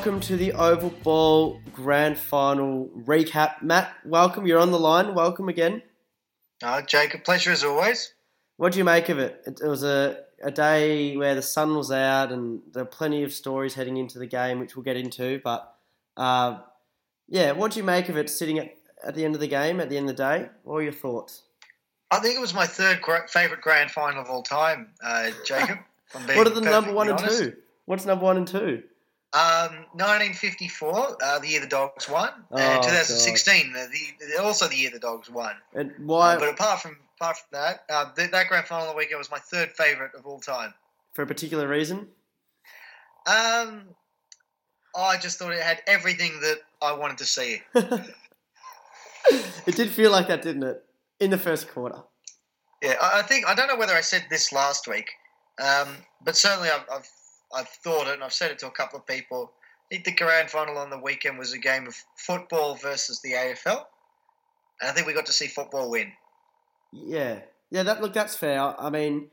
welcome to the Oval Ball Grand Final recap. Matt, welcome. You're on the line. Welcome again. Uh, Jacob, pleasure as always. What do you make of it? It, it was a, a day where the sun was out and there were plenty of stories heading into the game, which we'll get into. But uh, yeah, what do you make of it sitting at, at the end of the game, at the end of the day? What are your thoughts? I think it was my third gra- favourite grand final of all time, uh, Jacob. what are the number one and two? What's number one and two? Um, 1954, uh, the year the Dogs won, oh, and 2016, the, the, also the year the Dogs won. And why? Uh, but apart from apart from that, uh, th- that grand final of the weekend was my third favourite of all time. For a particular reason? Um, I just thought it had everything that I wanted to see. it did feel like that, didn't it? In the first quarter. Yeah, I think I don't know whether I said this last week, um, but certainly I've, I've I've thought it, and I've said it to a couple of people. I think the grand final on the weekend was a game of football versus the AFL, and I think we got to see football win. Yeah, yeah. That look, that's fair. I mean,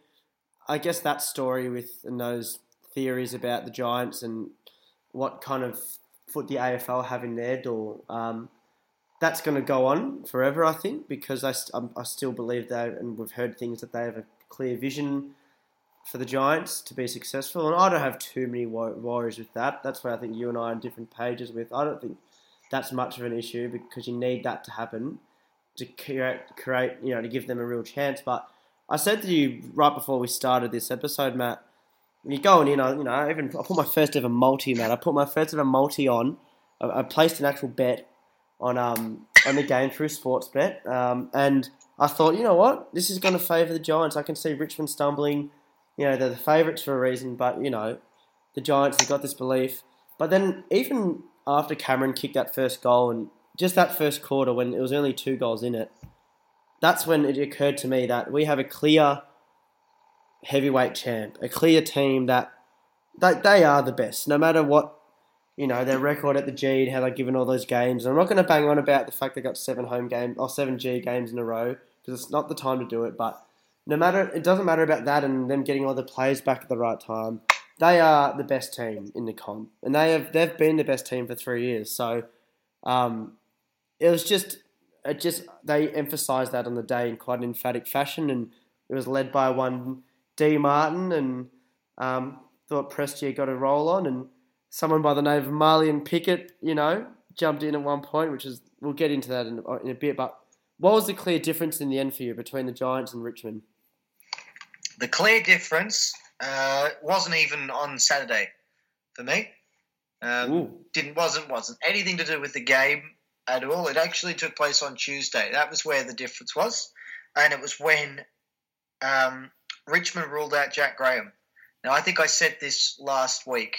I guess that story with and those theories about the Giants and what kind of foot the AFL have in their door. Um, that's going to go on forever, I think, because I, I still believe that, and we've heard things that they have a clear vision for the Giants to be successful. And I don't have too many worries with that. That's where I think you and I are on different pages with. I don't think that's much of an issue because you need that to happen to create, create you know, to give them a real chance. But I said to you right before we started this episode, Matt, you're going in, I, you know, I even I put my first ever multi, Matt. I put my first ever multi on. I, I placed an actual bet on um on the game through Sportsbet, um, and I thought, you know what, this is going to favour the Giants. I can see Richmond stumbling you know, they're the favourites for a reason, but, you know, the Giants have got this belief. But then, even after Cameron kicked that first goal and just that first quarter when it was only two goals in it, that's when it occurred to me that we have a clear heavyweight champ, a clear team that, that they are the best, no matter what you know, their record at the G and how they've given all those games. I'm not going to bang on about the fact they got seven home games or seven G games in a row because it's not the time to do it. But no matter it doesn't matter about that and them getting all the players back at the right time. They are the best team in the comp, and they have they've been the best team for three years. So um, it was just it just they emphasised that on the day in quite an emphatic fashion, and it was led by one D Martin, and um, thought Prestia got a roll on, and someone by the name of Marlion Pickett, you know, jumped in at one point, which is we'll get into that in, in a bit. But what was the clear difference in the end for you between the Giants and Richmond? The clear difference uh, wasn't even on Saturday for me. Um, didn't wasn't wasn't anything to do with the game at all. It actually took place on Tuesday. That was where the difference was, and it was when um, Richmond ruled out Jack Graham. Now I think I said this last week.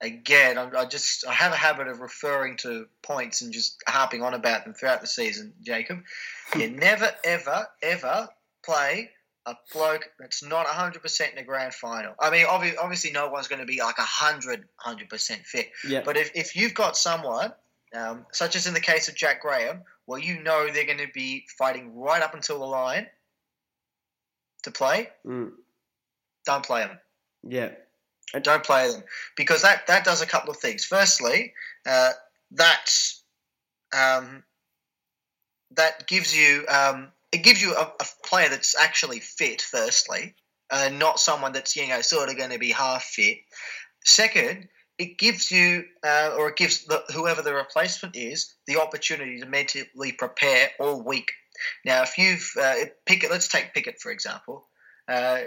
Again, I, I just I have a habit of referring to points and just harping on about them throughout the season, Jacob. you never, ever, ever play a bloke that's not 100% in the grand final. I mean, obviously, obviously no one's going to be like 100, 100% fit. Yeah. But if, if you've got someone, um, such as in the case of Jack Graham, where you know they're going to be fighting right up until the line to play, mm. don't play them. Yeah. And don't play them. Because that, that does a couple of things. Firstly, uh, that, um, that gives you... Um, it gives you a, a player that's actually fit, firstly, and not someone that's you know sort of going to be half fit. Second, it gives you uh, or it gives the, whoever the replacement is the opportunity to mentally prepare all week. Now, if you've uh, Pickett, let's take Pickett for example. Uh,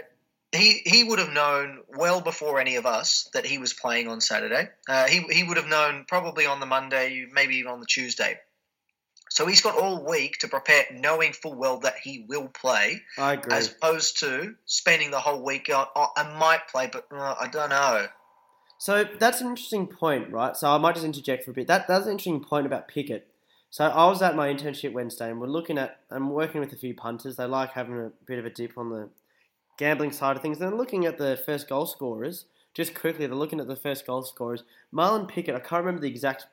he he would have known well before any of us that he was playing on Saturday. Uh, he he would have known probably on the Monday, maybe even on the Tuesday. So he's got all week to prepare, knowing full well that he will play. I agree. As opposed to spending the whole week on, oh, I might play, but uh, I don't know. So that's an interesting point, right? So I might just interject for a bit. That that's an interesting point about Pickett. So I was at my internship Wednesday, and we're looking at. I'm working with a few punters. They like having a bit of a dip on the gambling side of things. Then looking at the first goal scorers. Just quickly, they're looking at the first goal scorers. Marlion Pickett. I can't remember the exact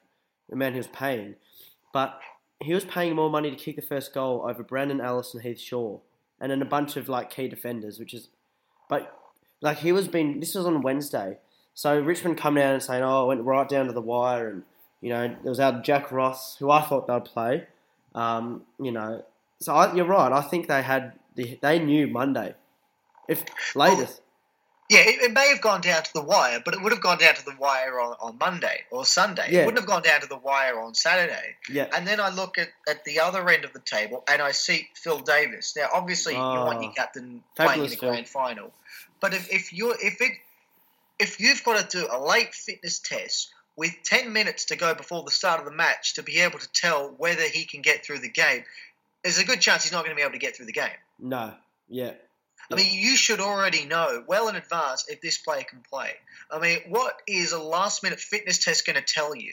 amount he was paying, but he was paying more money to kick the first goal over Brandon Ellis and Heath Shaw, and then a bunch of like key defenders, which is, but like he was being. This was on Wednesday. So Richmond come down and saying, "Oh, it went right down to the wire," and you know there was our Jack Ross, who I thought they'd play. Um, you know, so I, you're right. I think they had the, they knew Monday, if latest. Yeah, it, it, may have gone down to the wire, but it would have gone down to the wire on, on Monday or Sunday. Yeah. It wouldn't have gone down to the wire on Saturday. Yeah, And then I look at, at the other end of the table and I see Phil Davis. Now, obviously, you want your Oh, captain playing in the grand final, but if, if you're if it if you've got to do a late fitness test with ten minutes to go before the start of the match to be able to tell whether he can get through the game, there's a good chance he's not going to be able to get through the game. no, yeah, I mean, you should already know well in advance if this player can play. I mean, what is a last minute fitness test going to tell you?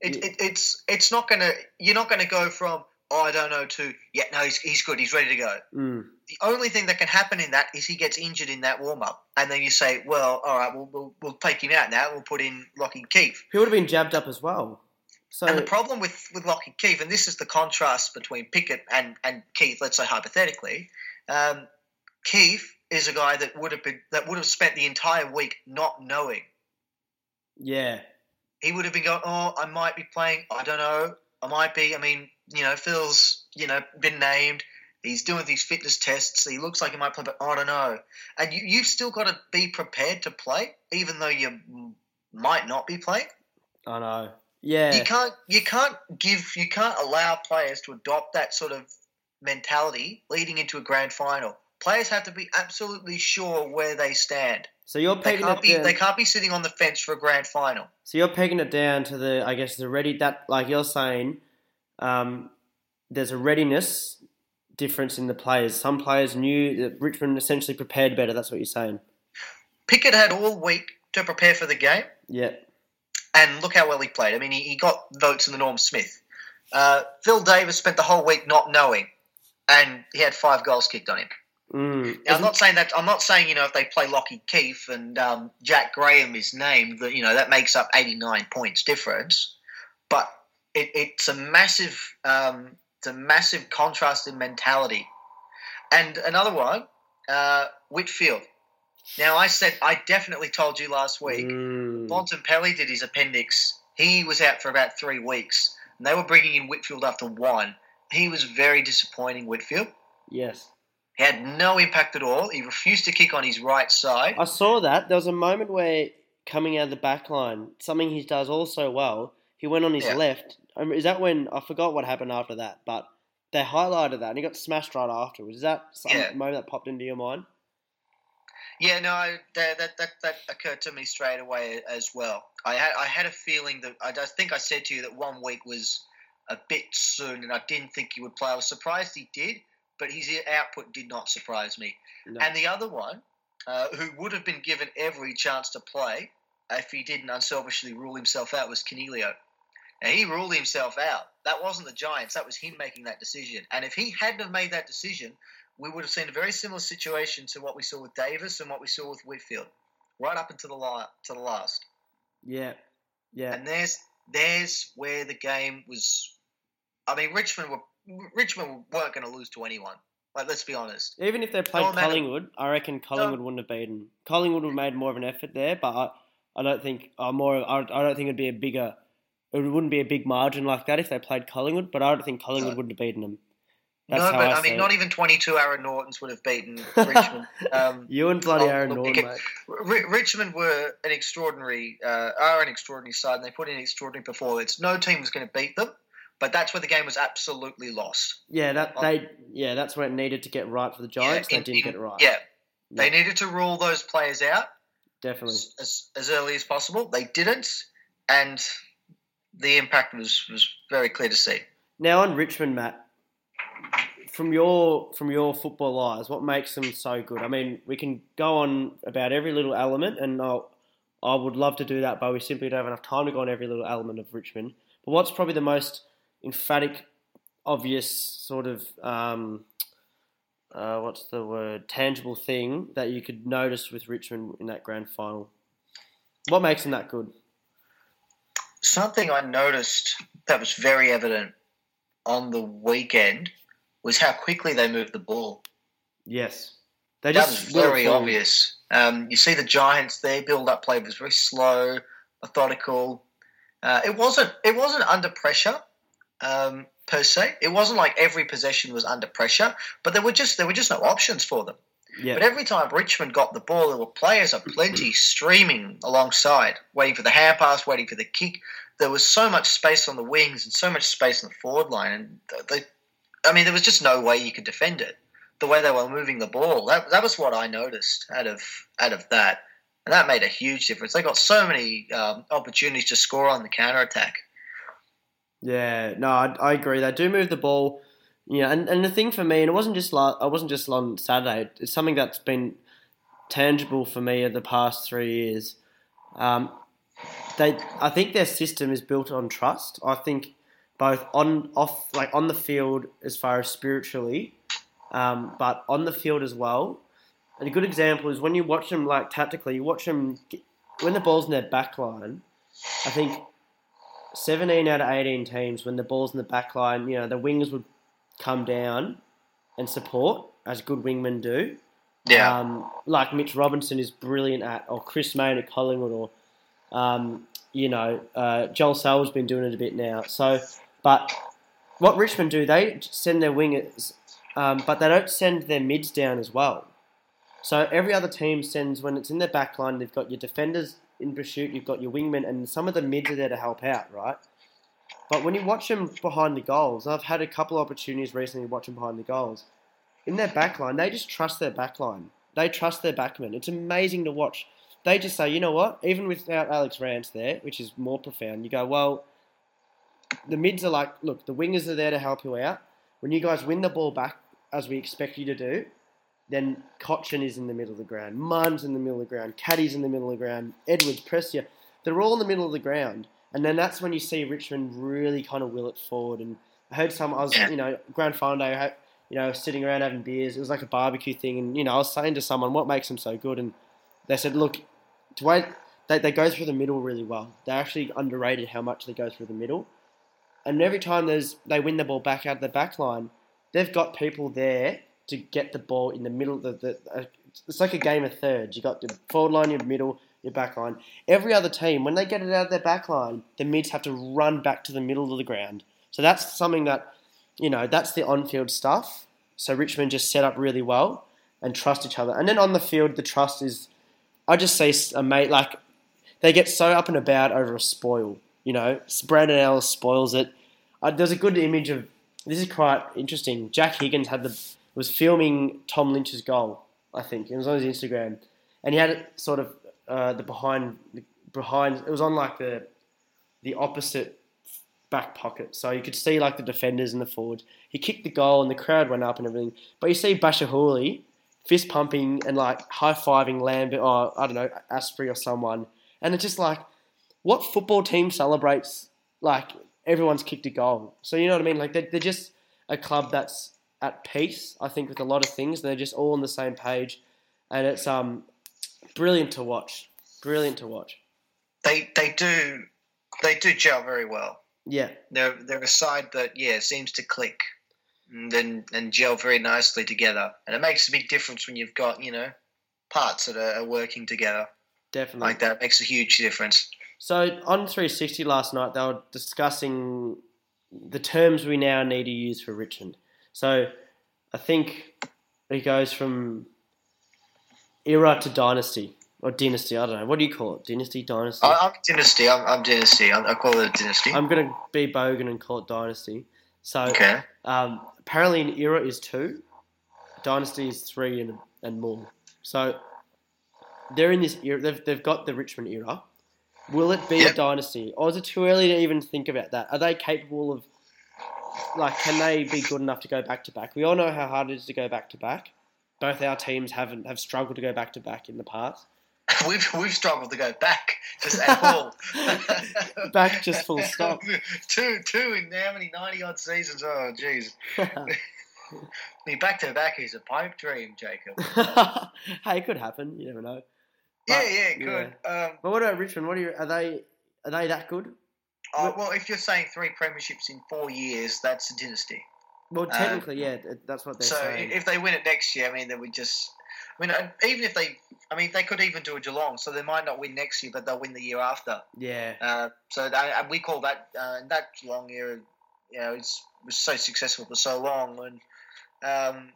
It, Yeah. it, it's it's not going to you're not going to go from oh I don't know to yeah no he's, he's good he's ready to go. mm, The only thing that can happen in that is he gets injured in that warm up, and then you say well all right we'll we'll, we'll take him out now we'll put in Lachie Keeffe. he would have been jabbed up as well. So And the problem with, with Lachie Keeffe, and this is the contrast between Pickett and, and Keeffe, let's say hypothetically, um, Keeffe is a guy that would have been that would have spent the entire week not knowing. yeah, He would have been going, Oh, I might be playing, I don't know. I might be I mean, you know, Phil's, you know, been named. He's doing these fitness tests. He looks like he might play, but I don't know. And you, you've still got to be prepared to play, even though you might not be playing. I know. Yeah, You can't you can't give you can't allow players to adopt that sort of mentality leading into a grand final. Players have to be absolutely sure where they stand. so you're They pegging can't it be down. they can't be sitting on the fence for a grand final. So you're pegging it down to the, I guess, the ready that, like you're saying, um, there's a readiness difference in the players. Some players knew that Richmond essentially prepared better. That's what you're saying. Pickett had all week to prepare for the game, Yeah, and look how well he played. I mean, he, he got votes in the Norm Smith. Uh, Phil Davis spent the whole week not knowing, and he had five goals kicked on him. Mm. Now, I'm Isn't- saying that. I'm not saying you know if they play Lachie Keeffe and um, Jack Graham is named that you know that makes up 89 points difference, but it, it's a massive um, it's a massive contrast in mentality. And another one, uh, Whitfield. Now I said I definitely told you last week. Mm. Bontempelli did his appendix. He was out for about three weeks, and they were bringing in Whitfield after one. He was very disappointing. Whitfield. Yes, had no impact at all. He refused to kick on his right side. I saw that. There was a moment where coming out of the back line, something he does all so well, he went on his Yeah. left. Um, is that when I forgot what happened after that? But they highlighted that, and he got smashed right afterwards. Is that some Yeah. moment that popped into your mind? Yeah, no, that, that that that occurred to me straight away as well. I had I had a feeling that I think I said to you that one week was a bit soon, and I didn't think he would play. I was surprised he did, but his output did not surprise me. No. And the other one, uh, who would have been given every chance to play if he didn't unselfishly rule himself out, was Coniglio. Now he ruled himself out. That wasn't the Giants. That was him making that decision. And if he hadn't have made that decision, we would have seen a very similar situation to what we saw with Davis and what we saw with Whitfield, right up until the la- to the last. yeah, yeah, And there's there's where the game was. I mean, Richmond were Richmond weren't going to lose to anyone. Like, let's be honest. Even if they played No Collingwood, I reckon Collingwood wouldn't have beaten. Collingwood would have made more of an effort there, but I, I don't think uh, more. I, I don't think it'd be a bigger. It wouldn't be a big margin like that if they played Collingwood, but I don't think Collingwood No. wouldn't have beaten them. That's no, but I, I, mean, not it. even 22 Aaron Naughtons would have beaten Richmond. Um, you and bloody Oh, Aaron look, Naughton. R- Richmond were an extraordinary, uh, are an extraordinary side, and they put in an extraordinary performance. No team was going to beat them, but that's where the game was absolutely lost. Yeah, that Oh. they. Yeah, that's where it needed to get right for the Giants. Yeah, they didn't in- get it right. Yeah, they needed to rule those players out definitely. as, as, as early as possible. They didn't, and the impact was, was very clear to see. Now on Richmond, Matt. From your from your football eyes, what makes them so good? I mean, we can go on about every little element, and I'll, I would love to do that, but we simply don't have enough time to go on every little element of Richmond. But what's probably the most emphatic, obvious sort of um, uh, what's the word tangible thing that you could notice with Richmond in that grand final? What makes them that good? Something I noticed that was very evident on the weekend was how quickly they moved the ball. Yes, They that was very obvious. Um, you see the Giants, their build-up play was very slow, methodical. Uh, it wasn't. It wasn't under pressure um, per se. It wasn't like every possession was under pressure, but there were just there were just no options for them. Yeah, But every time Richmond got the ball, there were players aplenty streaming alongside, waiting for the hand pass, waiting for the kick. There was so much space on the wings and so much space on the forward line, and they, I mean, there was just no way you could defend it. The way they were moving the ball, that that was what I noticed out of out of that, and that made a huge difference. They got so many um, opportunities to score on the counter attack. Yeah, no, I, I agree. They do move the ball, know, and, and the thing for me, and it wasn't just like I wasn't just on Saturday. It's something that's been tangible for me over the past three years. Um, they, I think their system is built on trust. I think both on off like on the field as far as spiritually, um, but on the field as well. And a good example is when you watch them like tactically, you watch them get, when the ball's in their back line. I think 17 out of 18 teams, when the ball's in the back line, you know, the wingers would come down and support, as good wingmen do. Yeah, Um, like Mitch Robinson is brilliant at, or Chris Mayne at Collingwood, or, um, you know, uh, Joel Sells been doing it a bit now. So, but what Richmond do, they send their wingers, um, but they don't send their mids down as well. So every other team sends, when it's in their back line, they've got your defenders in pursuit, you've got your wingmen, and some of the mids are there to help out, right? But when you watch them behind the goals, I've had a couple of opportunities recently to watch them behind the goals. In their back line, they just trust their back line. They trust their backmen. It's amazing to watch. They just say, you know what? Even without Alex Rance there, which is more profound, you go, well, the mids are like, look, the wingers are there to help you out. When you guys win the ball back, as we expect you to do, then Cotchin is in the middle of the ground, Munn's in the middle of the ground, Caddy's in the middle of the ground, Edwards, Prestia. They're all in the middle of the ground. And then that's when you see Richmond really kind of will it forward. And I heard some, I was, you know, grand final day, you know, sitting around having beers. It was like a barbecue thing. And, you know, I was saying to someone, what makes them so good? And they said, look, wait, they, they go through the middle really well. They're actually underrated how much they go through the middle. And every time there's they win the ball back out of the back line, they've got people there to get the ball in the middle. The, the, uh, it's like a game of thirds. You got the forward line, your middle, your back line. Every other team, when they get it out of their back line, the mids have to run back to the middle of the ground. So that's something that, you know, that's the on-field stuff. So Richmond just set up really well and trust each other. And then on the field, the trust is, I just say, a mate, like, they get so up and about over a spoil. You know, Brandon Ellis spoils it. Uh, there's a good image of this is quite interesting. Jack Higgins had the was filming Tom Lynch's goal. I think it was on his Instagram, and he had it sort of uh, the behind the behind. It was on like the the opposite back pocket, so you could see like the defenders and the forwards. He kicked the goal, and the crowd went up and everything. But you see Bachar Houli fist pumping and like high fiving Lambert or I don't know Astbury or someone, and it's just like what football team celebrates like everyone's kicked a goal? So you know what I mean? Like they're, they're just a club that's at peace. I think with a lot of things, they're just all on the same page, and it's um brilliant to watch. Brilliant to watch. they they do they do gel very well. Yeah, They're they're a side that yeah seems to click and then and gel very nicely together, and it makes a big difference when you've got you know parts that are, are working together definitely. like that. It makes a huge difference. So on 360 last night, they were discussing the terms we now need to use for Richmond. So I think it goes from era to dynasty or dynasty. I don't know. What do you call it? Dynasty, dynasty. I, I'm dynasty. I'm, I'm dynasty. I, I call it a dynasty. I'm gonna be bogan and call it dynasty. So okay. um, apparently, an era is two, dynasty is three and and more. So they're in this era. They've they've got the Richmond era. Will it be a dynasty, or is it too early to even think about that? Are they capable of, like, can they be good enough to go back to back? We all know how hard it is to go back to back. Both our teams haven't have struggled to go back to back in the past. We've we've struggled to go back just at all. Back just full stop. two two in how many ninety odd seasons? Oh jeez. Me back to back is a pipe dream, Jacob. hey, it could happen. You never know. Yeah, But, yeah, good. Um, But what about Richmond? What are you? Are they? Are they that good? Oh, well, if you're saying three premierships in four years, that's a dynasty. Well, Um, technically, yeah, that's what they're so saying. So if they win it next year, I mean, then we just. I mean, even if they, I mean, they could even do a Geelong, so they might not win next year, but they'll win the year after. Yeah, Uh, so that, and we call that uh, that Geelong era. You know, it's was so successful for so long, and um,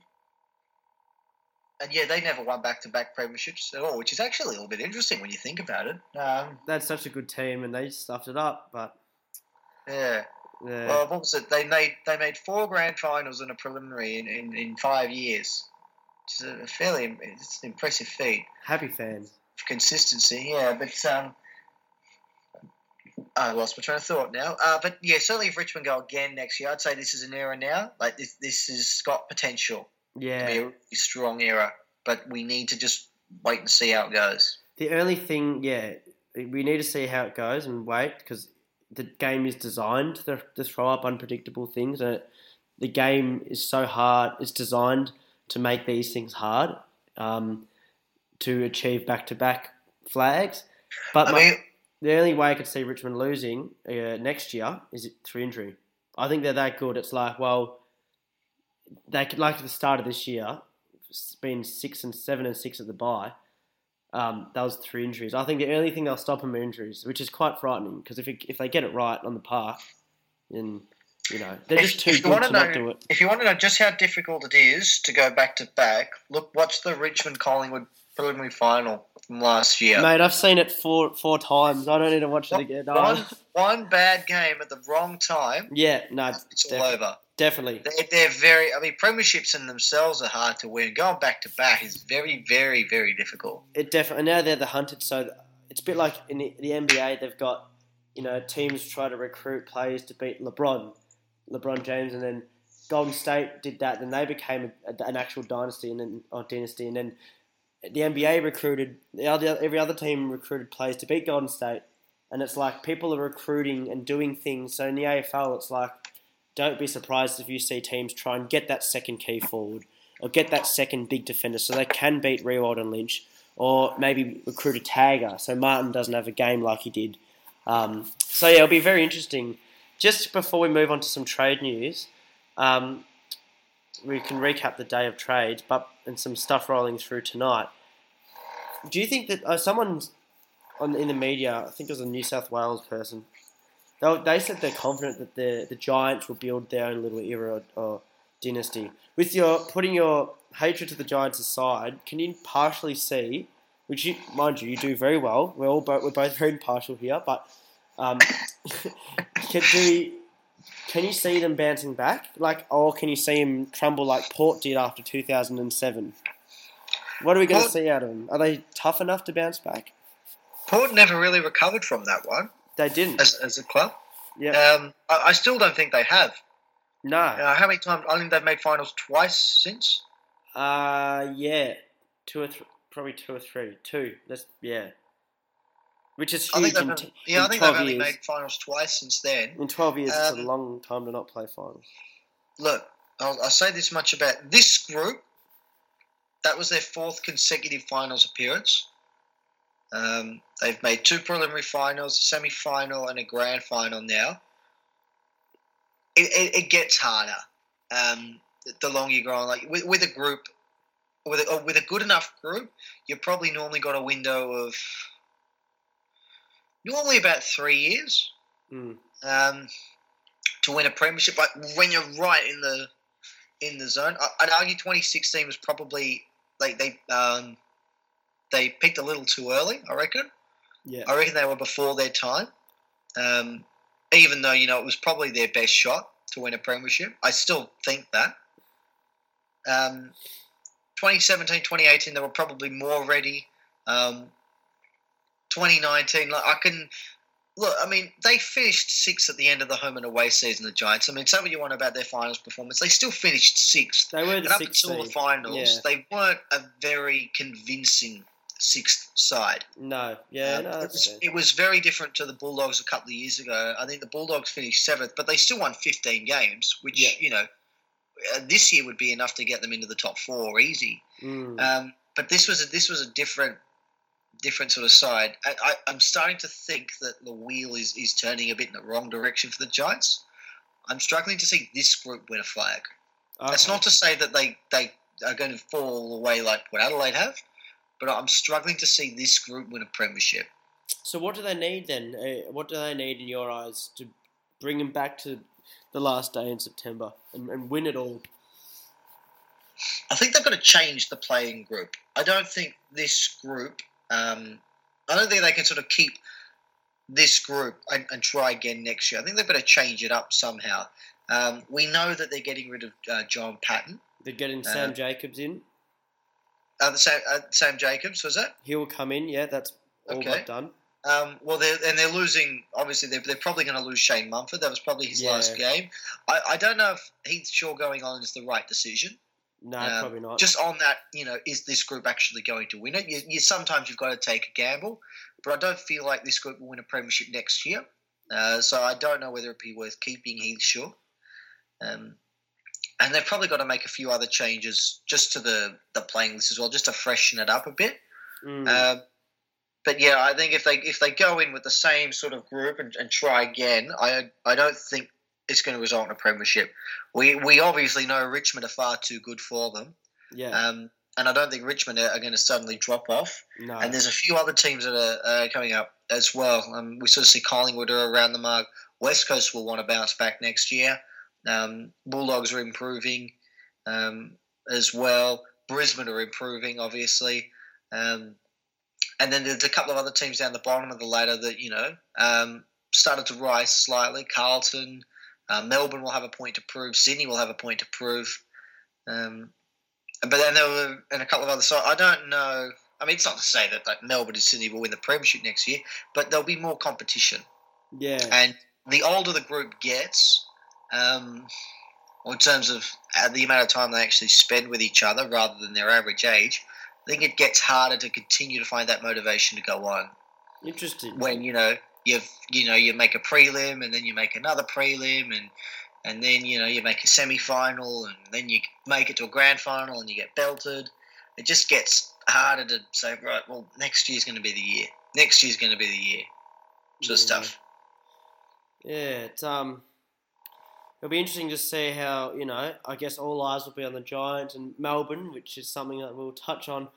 and yeah, they never won back to back premierships at all, which is actually a little bit interesting when you think about it. Um, that's such a good team, and they stuffed it up. But yeah. yeah, Well, what was it? They made they made four grand finals and a preliminary in, in, in five years, It's a fairly it's an impressive feat happy fans. consistency. Yeah, but um, I lost my train of thought now. Uh, but yeah, certainly if Richmond go again next year, I'd say this is an era now. Like this, this has got potential to be a really strong era, but we need to just wait and see how it goes. the only thing, yeah, we need to see how it goes and wait because the game is designed to, to throw up unpredictable things. And it, the game is so hard. It's designed to make these things hard um, to achieve back to back flags. But I my- mean, the only way I could see Richmond losing uh, next year is through injury. I think they're that good. It's like, well, they could, like at the start of this year, it's been six and seven and six at the bye. Um, that was through injuries. I think the only thing they'll stop them are injuries, which is quite frightening because if it, if they get it right on the park, then you know they're If- just too if you good to not know- do it. if you want to know just how difficult it is to go back to back, look, watch the Richmond Collingwood preliminary final from last year. Mate, I've seen it four four times. I don't need to watch it again. One, one bad game at the wrong time, Yeah, no, it's all over. Definitely. They're, they're very. I mean, premierships in themselves are hard to win. Going back to back is very, very, very difficult. It definitely now they're the hunted, so it's a bit like in the, the NBA. They've got you know teams try to recruit players to beat LeBron, LeBron James, and then Golden State did that. Then they became a, an actual dynasty and then or dynasty, and then the NBA recruited the other every other team recruited players to beat Golden State, and it's like people are recruiting and doing things. So in the AFL, it's like don't be surprised if you see teams try and get that second key forward or get that second big defender so they can beat Riewoldt and Lynch, or maybe recruit a tagger so Martin doesn't have a game like he did. Um, so yeah, it'll be very interesting. Just before we move on to some trade news, um, we can recap the day of trades, but and some stuff rolling through tonight. Do you think that uh, someone on in the media, I think it was a New South Wales person, they, they said they're confident that the the Giants will build their own little era or, or dynasty. With your putting your hatred to the Giants aside, can you partially see, which you, mind you, you do very well. We're all both, we're both very impartial here, but um, can do. Can you see them bouncing back, like, or can you see them crumble like Port did after two thousand and seven? What are we going to see out of them? Are they tough enough to bounce back? Port never really recovered from that one They didn't. as, as a club. Yeah. Um, I, I still don't think they have. No. Uh, how many times? I think they've made finals twice since. Uh, yeah, two or th- probably two or three. Two. That's yeah. Which is I huge think in, they've, t- yeah, I think they've only years. made finals twice since then. In twelve years, it's a Um, long time to not play finals. Look, I'll, I'll say this much about this group. That was their fourth consecutive finals appearance. Um, they've made two preliminary finals, a semi final, and a grand final now. It, it, it gets harder um, the longer you go on. Like with, with a group, with a, with a good enough group, you've probably normally got a window of normally about three years Mm. um, to win a premiership. Like when you're right in the in the zone, I, I'd argue 2016 was probably like they um, they picked a little too early. I reckon. Yeah. I reckon they were before their time. Um, even though you know it was probably their best shot to win a premiership, I still think that. Um, 2017, 2018, they were probably more ready. Um, 2019, like I can look. I mean, they finished sixth at the end of the home and away season. The Giants. I mean, say what you want about their finals performance, they still finished sixth. They were And the up sixth until the finals, Yeah. they weren't a very convincing sixth side. No. Yeah. Um, no. it, was, it was very different to the Bulldogs a couple of years ago. I think the Bulldogs finished seventh, but they still won 15 games, which, Yeah. you know, uh, this year would be enough to get them into the top four easy. Mm. Um, but this was a, this was a different different sort of side. I, I, I'm starting to think that the wheel is, is turning a bit in the wrong direction for the Giants. I'm struggling to see this group win a flag. That's not to say that they, they are going to fall away like what Adelaide have. But I'm struggling to see this group win a premiership. So what do they need then? Uh, what do they need in your eyes to bring them back to the last day in September and, and win it all? I think they've got to change the playing group. I don't think this group. Um, I don't think they can sort of keep this group and, and, try again next year. I think they've got to change it up somehow. Um, we know that they're getting rid of uh, John Patton. They're getting Sam uh, Jacobs in. Uh, the Sam, uh, Sam Jacobs was that? He'll come in. Yeah, that's all okay. done. Um, well, they're, and they're losing. Obviously, they're, they're probably going to lose Shane Mumford. That was probably his yeah. last game. I, I don't know if Heath Shaw going on is the right decision. No, um, probably not. Just on that, you know, is this group actually going to win it? You, you, sometimes you've got to take a gamble, but I don't feel like this group will win a premiership next year. Uh, so I don't know whether it'd be worth keeping Heath Shaw. Um, and they've probably got to make a few other changes just to the, the playing list as well, just to freshen it up a bit. Mm. Um, but yeah, I think if they if they go in with the same sort of group and, and try again, I I don't think it's going to result in a premiership. We we obviously know Richmond are far too good for them. Yeah. Um, and I don't think Richmond are, going to suddenly drop off. No. And there's a few other teams that are uh, coming up as well. Um, we sort of see Collingwood are around the mark. West Coast will want to bounce back next year. Um, Bulldogs are improving um, as well. Brisbane are improving, obviously. Um, and then there's a couple of other teams down the bottom of the ladder that, you know, um, started to rise slightly. Carlton, uh, Melbourne will have a point to prove. Sydney will have a point to prove. Um, but then there were and a couple of other sides. I don't know. I mean, it's not to say that like Melbourne and Sydney will win the premiership next year, but there'll be more competition. Yeah. And the older the group gets, um, or in terms of uh, the amount of time they actually spend with each other rather than their average age, I think it gets harder to continue to find that motivation to go on. Interesting. When you know you've you know you make a prelim and then you make another prelim and and then you know you make a semi final and then you make it to a grand final and you get belted. It just gets harder to say right. Well, next year's going to be the year. Next year's going to be the year. Sort of stuff. Yeah, it's um. It'll be interesting to see how you know. I guess all eyes will be on the Giants and Melbourne, which is something that we'll touch on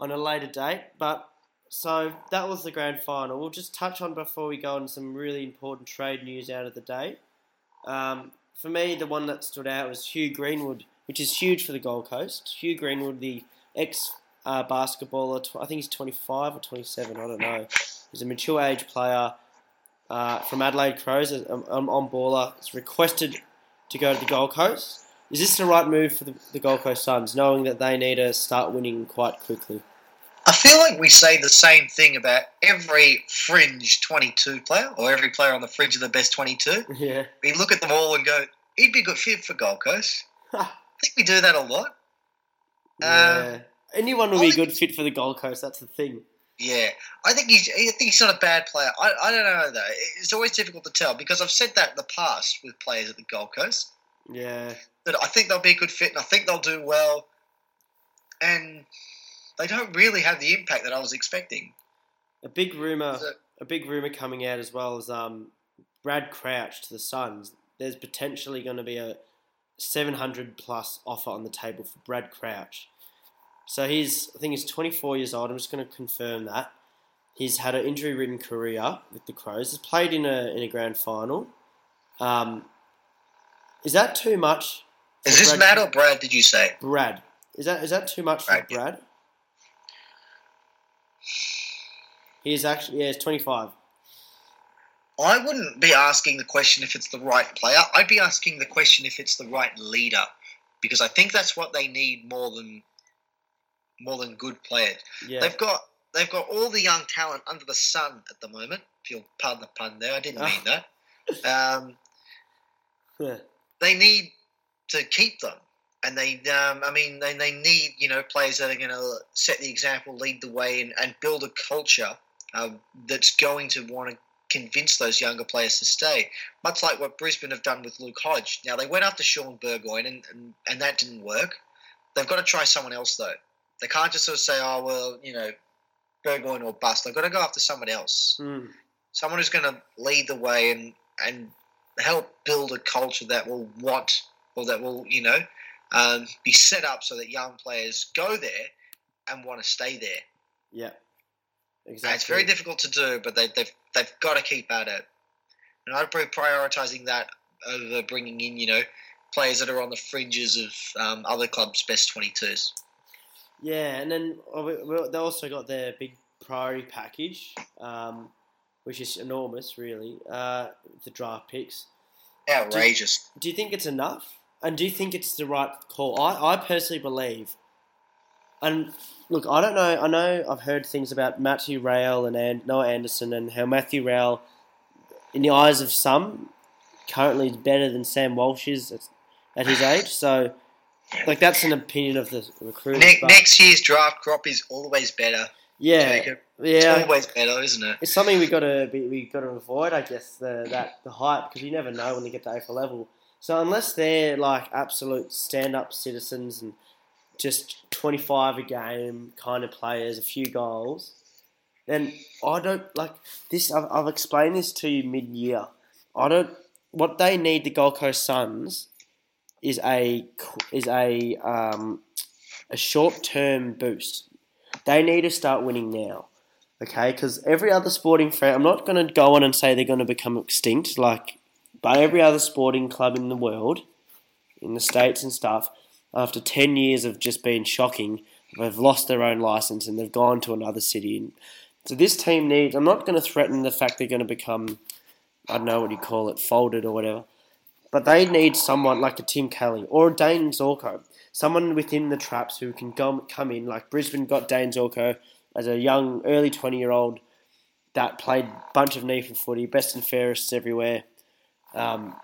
on a later date. But so that was the grand final. We'll just touch on before we go on some really important trade news out of the day. Um, for me, the one that stood out was Hugh Greenwood, which is huge for the Gold Coast. Hugh Greenwood, the ex uh, basketballer, I think he's 25 or 27, I don't know. He's a mature age player uh, from Adelaide Crows, um, um, on baller. Is requested to go to the Gold Coast. Is this the right move for the, the Gold Coast Suns, knowing that they need to start winning quite quickly? I feel like we say the same thing about every fringe 22 player or every player on the fringe of the best 22. Yeah. We look at them all and go, he'd be a good fit for Gold Coast. I think we do that a lot. Yeah. Uh, Anyone would be a good fit for the Gold Coast. That's the thing. Yeah, I think he's. I think he's not a bad player. I, I don't know though. It's always difficult to tell because I've said that in the past with players at the Gold Coast. Yeah. That I think they'll be a good fit and I think they'll do well. And they don't really have the impact that I was expecting. A big rumor, a big rumor coming out as well is um, Brad Crouch to the Suns. There's potentially going to be a 700 plus offer on the table for Brad Crouch. So he's, I think he's 24 years old. I'm just going to confirm that. He's had an injury-ridden career with the Crows. He's played in a in a grand final. Um, is that too much? Is this Brad? Matt or Brad? Did you say Brad? Is that is that too much Brad. for Brad? He's actually yeah, he's 25. I wouldn't be asking the question if it's the right player. I'd be asking the question if it's the right leader, because I think that's what they need more than more than good players. Yeah. They've got they've got all the young talent under the sun at the moment. If you'll pardon the pun there, I didn't mean that. Um, yeah. They need to keep them and they, um, I mean, they, they need you know players that are going to set the example, lead the way, and, and build a culture uh, that's going to want to convince those younger players to stay. Much like what Brisbane have done with Luke Hodge. Now they went after Shaun Burgoyne, and, and, and that didn't work. They've got to try someone else though. They can't just sort of say, "Oh well, you know, Burgoyne or bust." They've got to go after someone else, mm. someone who's going to lead the way and and help build a culture that will want or that will you know um, be set up so that young players go there and want to stay there. Yeah, And exactly. it's very difficult to do, but they, they've they've got to keep at it. And I'd be prioritising that over bringing in, you know, players that are on the fringes of um, other clubs' best twenty twos. Yeah, and then oh, they also got their big priority package, um, which is enormous, really. Uh, the draft picks. Outrageous. Do you think it's enough? And do you think it's the right call? I, I personally believe. And look, I don't know. I know I've heard things about Matthew Rowell and An- Noah Anderson and how Matthew Rowell, in the eyes of some, currently is better than Sam Walsh is at, at his age. So, like, that's an opinion of the recruiters. Ne- next year's draft crop is always better. yeah, Jacob. It's yeah. always better, isn't it? It's something we got to be, we got to avoid, I guess, the that the hype because you never know when they get to AFL level. So unless they're like absolute stand-up citizens and just twenty-five a game kind of players, a few goals, then I don't like this. I've, I've explained this to you mid-year. I don't. What they need, the Gold Coast Suns, is a is a um, a short-term boost. They need to start winning now okay? Because every other sporting fan, I'm not going to go on and say they're going to become extinct, like, but every other sporting club in the world, in the states and stuff, after 10 years of just being shocking, they've lost their own license and they've gone to another city. So this team needs, I'm not going to threaten the fact they're going to become, I don't know what you call it, folded or whatever, but they need someone like a Tim Kelly or Dayne Zorko. Someone within the traps who can go, come in, like Brisbane got Dayne Zorko, as a young, early 20 year old that played bunch of knee for footy, best and fairest everywhere. Um,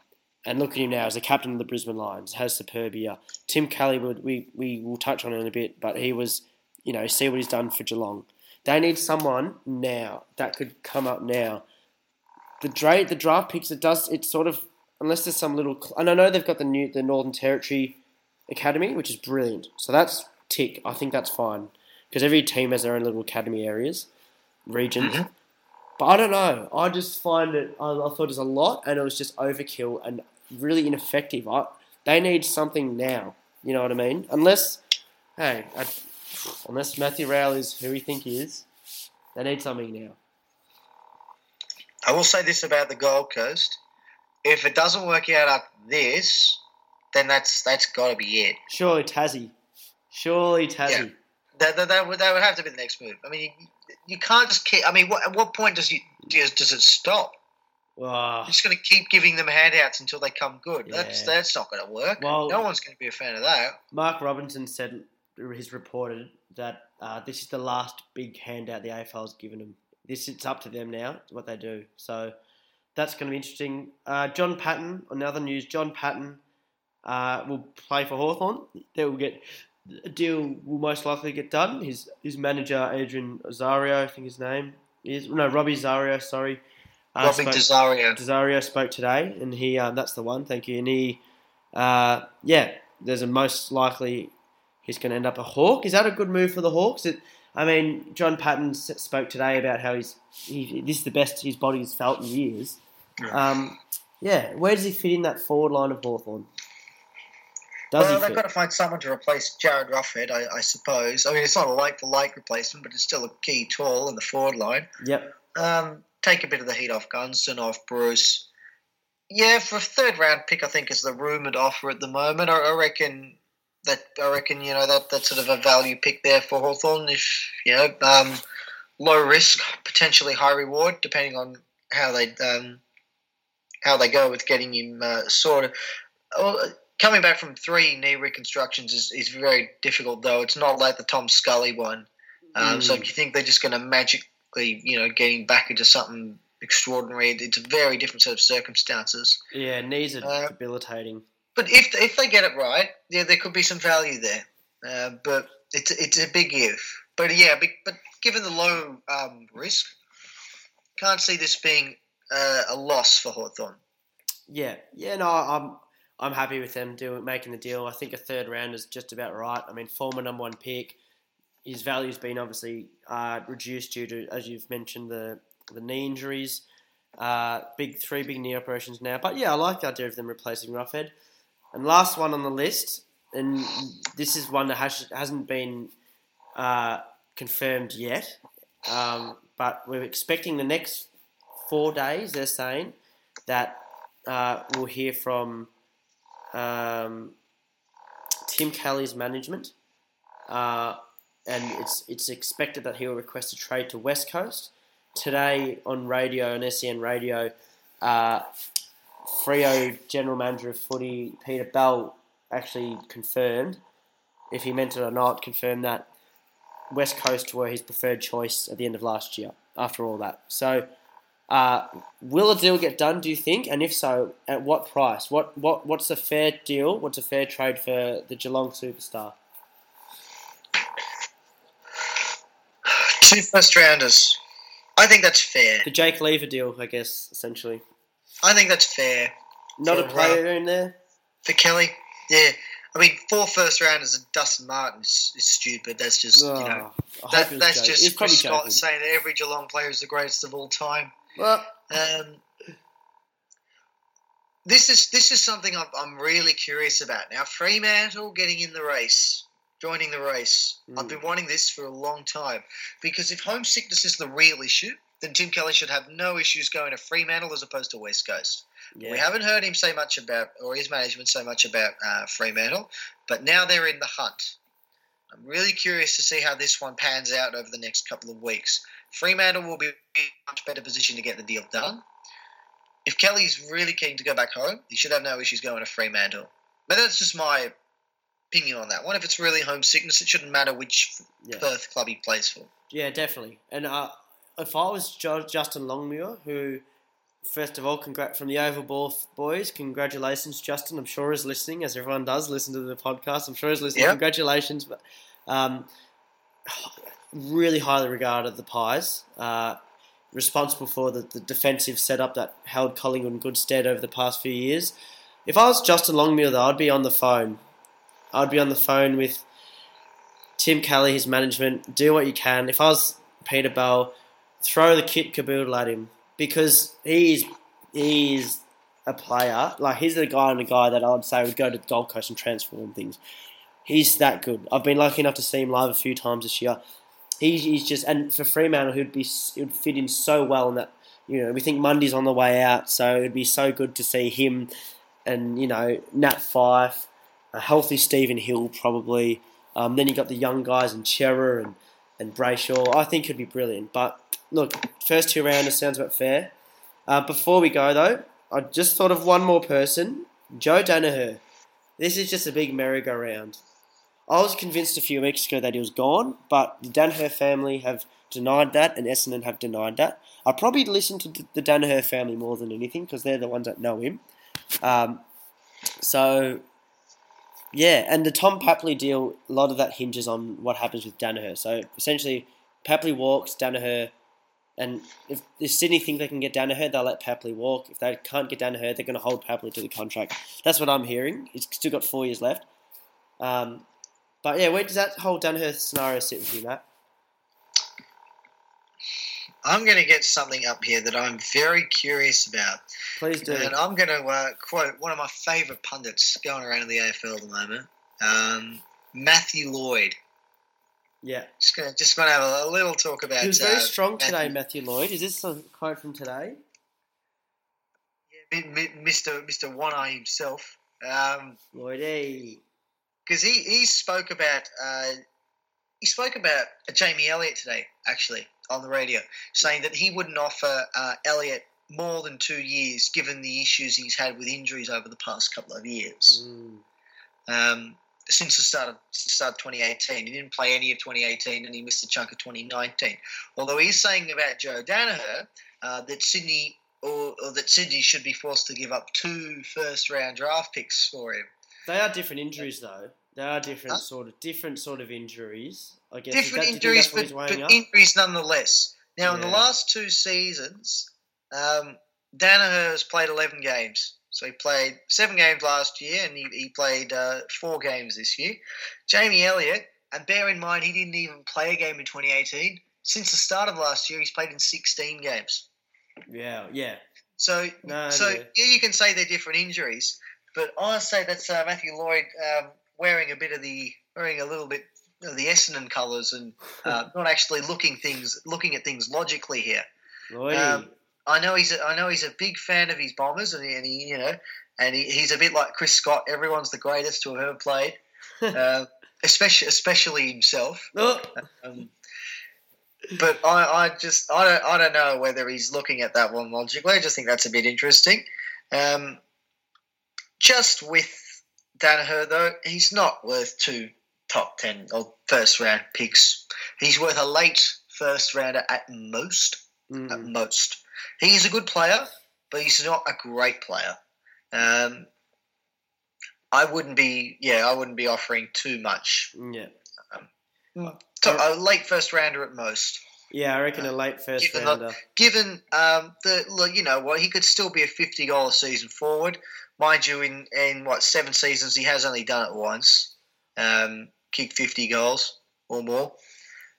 and look at him now as the captain of the Brisbane Lions, has superb year. Tim Kelly, would, we, we will touch on in a bit, but he was, you know, see what he's done for Geelong. They need someone now that could come up now. The, the draft picks, it does, it sort of, unless there's some little, and I know they've got the new, the Northern Territory Academy, which is brilliant. So that's tick. I think that's fine because every team has their own little academy areas, regions. Mhm. But I don't know. I just find it. I, I thought it was a lot, and it was just overkill and really ineffective. I, they need something now. You know what I mean? Unless, hey, I, unless Matthew Rowell is who we think he is, they need something now. I will say this about the Gold Coast: if it doesn't work out like this, then that's that's got to be it. Surely Tassie. Surely Tassie. That, that, that, would, that would have to be the next move. I mean, you, you can't just keep. I mean, what, at what point does you does, does it stop? Wow. You're just going to keep giving them handouts until they come good. That's that's not going to work. Well- no one's going to be a fan of that. Mark Robinson said he's reported that uh, this is the last big handout the AFL's given them. This it's up to them now what they do. So that's going to be interesting. Uh, John Patton, on other news, John Patton uh, will play for Hawthorn. They will get a deal will most likely get done. His his manager Adrian Zario, I think his name is no Robbie Zario. Sorry, uh, Robbie Desario. Desario spoke today, and he uh, that's the one. Thank you. And he, uh, yeah, there's a most likely he's going to end up a Hawk. Is that a good move for the Hawks? It, I mean, John Patton spoke today about how he's he, this is the best his body's felt in years. Yeah. Um, yeah, where does he fit in that forward line of Hawthorn? Does Well, they've got to find someone to replace Jarryd Roughead, I, I suppose. I mean, it's not a like for like replacement, but it's still a key tool in the forward line. Yep. Um, take a bit of the heat off Gunston, off Bruce. Yeah, for a third round pick, I think is the rumored offer at the moment. I, I reckon that I reckon you know that that's sort of a value pick there for Hawthorn. If you know, um, low risk, potentially high reward, depending on how they um, how they go with getting him uh, sorted. Well, coming back from three knee reconstructions is, is very difficult, though. It's not like the Tom Scully one. Um, So Mm. if you think they're just going to magically, you know, getting back into something extraordinary, it's a very different set of circumstances. Yeah, knees are Uh, debilitating. But if if they get it right, yeah, there could be some value there. Uh, but it's it's a big if. But yeah, but, but given the low um, risk, can't see this being uh, a loss for Hawthorn. Yeah, yeah. No, I'm I'm happy with them doing making the deal. I think a third round is just about right. I mean, former number one pick, his value's been obviously uh, reduced due to, as you've mentioned, the the knee injuries. Uh, big three big knee operations now. But yeah, I like the idea of them replacing Roughead. And last one on the list, and this is one that has, hasn't been uh, confirmed yet. Um, but we're expecting the next four days. They're saying that uh, we'll hear from um, Tim Kelly's management, uh, and it's it's expected that he will request a trade to West Coast. Today on radio on SEN Radio, uh, Freo general manager of footy Peter Bell actually confirmed, if he meant it or not, confirmed that West Coast were his preferred choice at the end of last year. After all that, so uh, will a deal get done? Do you think? And if so, at what price? What what what's a fair deal? What's a fair trade for the Geelong superstar? Two first rounders. I think that's fair. The Jake Lever deal, I guess, essentially. I think that's fair. Not a For, player in there. For Kelly, yeah. I mean, four first rounders and Dustin Martin is, is stupid. That's just, Oh, you know, that, that's joking. Just Chris Scott joking. saying that every Geelong player is the greatest of all time. Well, Um, this is this is something I'm, I'm really curious about now. Fremantle getting in the race, joining the race. I've Mm. been wanting this for a long time because if homesickness is the real issue, then Tim Kelly should have no issues going to Fremantle as opposed to West Coast. We haven't heard him say much about, or his management say much about uh, Fremantle, but now they're in the hunt. I'm really curious to see how this one pans out over the next couple of weeks. Fremantle will be in a much better position to get the deal done. If Kelly's really keen to go back home, he should have no issues going to Fremantle. But that's just my opinion on that one. If it's really homesickness, it shouldn't matter which Yeah. Perth club he plays for. Yeah, definitely. And uh, if I was Justin Longmuir, who, first of all, congrats from the Overball boys, congratulations, Justin. I'm sure is listening, as everyone does listen to the podcast. I'm sure is listening. Yeah. Congratulations. But, um, really highly regarded the Pies. Uh, responsible for the, the defensive setup that held Collingwood in good stead over the past few years. If I was Justin Longmuir, though, I'd be on the phone. I'd be on the phone with Tim Kelly, his management. Do what you can. If I was Peter Bell, throw the kit caboodle at him because he's he's a player. Like he's the guy and the guy that I'd say would go to the Gold Coast and transform things. He's that good. I've been lucky enough to see him live a few times this year. He's, he's just and for Fremantle, he'd be he'd fit in so well in that. You know, we think Mundy's on the way out, so it'd be so good to see him and you know Nat Fyfe, a healthy Stephen Hill probably. Um, then you got the young guys and Cerra and and Brayshaw. I think could be brilliant. But look, first two rounders sounds about fair. Uh, before we go though, I just thought of one more person, Joe Daniher. This is just a big merry-go-round. I was convinced a few weeks ago that he was gone, but the Daniher family have denied that, and Essendon have denied that. I probably listen to the Daniher family more than anything because they're the ones that know him. Um, so, yeah, and the Tom Papley deal, a lot of that hinges on what happens with Daniher. So essentially, Papley walks, Daniher, and if, if Sydney think they can get Daniher, they'll let Papley walk. If they can't get Daniher, they're going to hold Papley to the contract. That's what I'm hearing. He's still got four years left. Um, but yeah, where does that whole Daniher scenario sit with you, Matt? I'm going to get something up here that I'm very curious about. Please do. And I'm going to uh, quote one of my favourite pundits going around in the AFL at the moment, um, Matthew Lloyd. Yeah. Just going to just to have a, a little talk about. He was very uh, strong today, Matthew- Lloyd. Is this a quote from today? Mi- Mr. Mr. One Eye himself, because Lloydie. he, he spoke about uh, he spoke about Jamie Elliott today, actually on the radio, saying that he wouldn't offer uh, Elliott more than two years, given the issues he's had with injuries over the past couple of years. Mm. um, since the start of the start of 2018. He didn't play any of 2018, and he missed a chunk of 2019. Although he's saying about Joe Daniher uh, that Sydney or, or that Sydney should be forced to give up two first round draft picks for him. They are different injuries, though. They are different Huh? sort of different sort of injuries. I guess Different that, do you think injuries, but, but injuries nonetheless. Now, in the last two seasons, um, Daniher has played 11 games. So he played seven games last year, and he, he played uh, four games this year. Jamie Elliott, and bear in mind, he didn't even play a game in 2018. Since the start of last year, he's played in 16 games. yeah, yeah. So, No, so yeah. yeah, you can say they're different injuries, but I say that's uh, Matthew Lloyd um, wearing a bit of the wearing a little bit of the Essendon colours and uh, not actually looking things looking at things logically here. Lloydie. Um, I know he's a, I know he's a big fan of his Bombers, and he, and he you know, and he, he's a bit like Chris Scott. Everyone's the greatest to have ever played, uh, especially especially himself. Oh, Um, but I, I just I don't I don't know whether he's looking at that one logically. I just think that's a bit interesting. Um, just with Daniher though, he's not worth two top ten or first round picks. He's worth a late first rounder at most. At mm, most, He's a good player, but he's not a great player. Um, I wouldn't be yeah I wouldn't be offering too much. yeah. To, a late first rounder at most. Yeah, I reckon a late first Given the- rounder. given um, the look, you know what he could still be a fifty goal a season forward, mind you. In in what seven seasons he has only done it once, um, kicked fifty goals or more.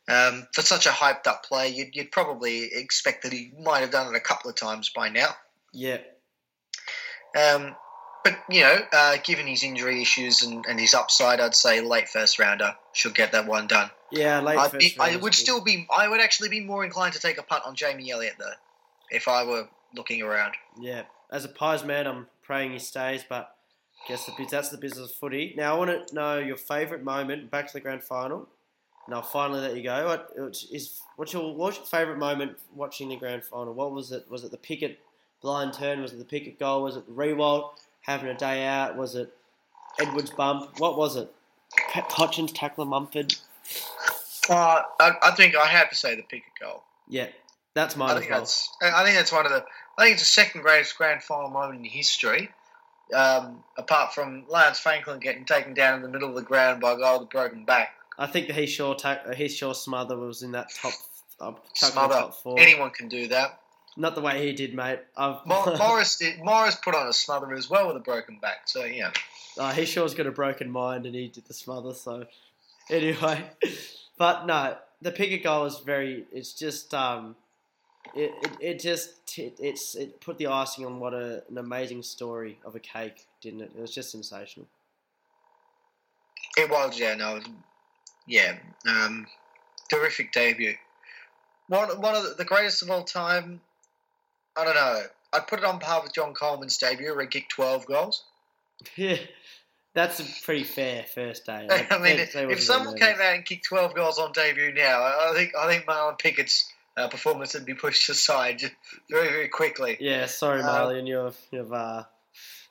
Um, for such a hyped up player, you'd, you'd probably expect that he might have done it a couple of times by now. Yeah. Um, but you know, uh, given his injury issues and, and his upside, I'd say late first rounder should get that one done. Yeah, late I'd first be, I would good. still be. I would actually be more inclined to take a punt on Jamie Elliott though, if I were looking around. Yeah, as a Pies man, I'm praying he stays, but guess the that's the business of footy. Now I want to know your favourite moment back to the grand final, and I'll finally let you go. What which is what's your what's your favourite moment watching the grand final? What was it? Was it the Pickett blind turn? Was it the Pickett goal? Was it the Riewoldt having a day out? Was it Edwards bump? What was it? Hutchins tackle Mumford. Uh, I, I think I have to say the Pickett goal. Yeah, that's mine I think well. that's. I think that's one of the. I think it's the second greatest grand final moment in history. Um, apart from Lance Franklin getting taken down in the middle of the ground by a guy with a broken back. I think the Heath Shaw ta- Heath Shaw smother was in that top. Uh, Smother. top four. Anyone can do that. Not the way he did, mate. Mor- Morris did. Morris put on a smother as well with a broken back. So yeah. uh, Heath Shaw's got a broken mind and he did the smother. So anyway, but no, the Pickett goal is very. It's just um, it it, it just it, it's it put the icing on what a, an amazing story of a cake, didn't it? It was just sensational. It was, yeah, no, it was- yeah, um, terrific debut. One, one of the, the greatest of all time. I don't know. I'd put it on par with John Coleman's debut, where he kicked twelve goals. Yeah, that's a pretty fair first day. I mean, they if someone came out and kicked twelve goals on debut now, I think I think Marlion Pickett's uh, performance would be pushed aside very very quickly. Yeah, sorry, Um, Marlion. You've, you've uh,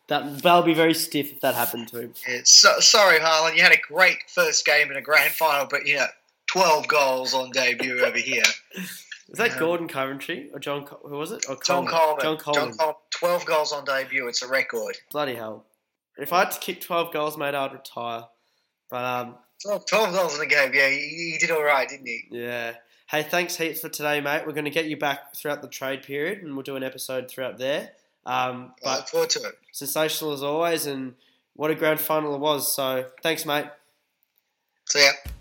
that that'll be very stiff if that happened to him. Yeah, so, sorry, Harlan, you had a great first game in a grand final, but you know, twelve goals on debut over here. Is that Um, Gordon Coventry or John? Who was it? Or John Coleman. John Coleman. Twelve goals on debut. It's a record. Bloody hell! If I had to kick twelve goals, mate, I'd retire. But um, 12, 12 goals in the game. Yeah, he, he did all right, didn't he? yeah. Hey, thanks heaps for today, mate. We're going to get you back throughout the trade period, and we'll do an episode throughout there. Um, I look but forward to it. sensational as always, and what a grand final it was. So thanks, mate. See yeah.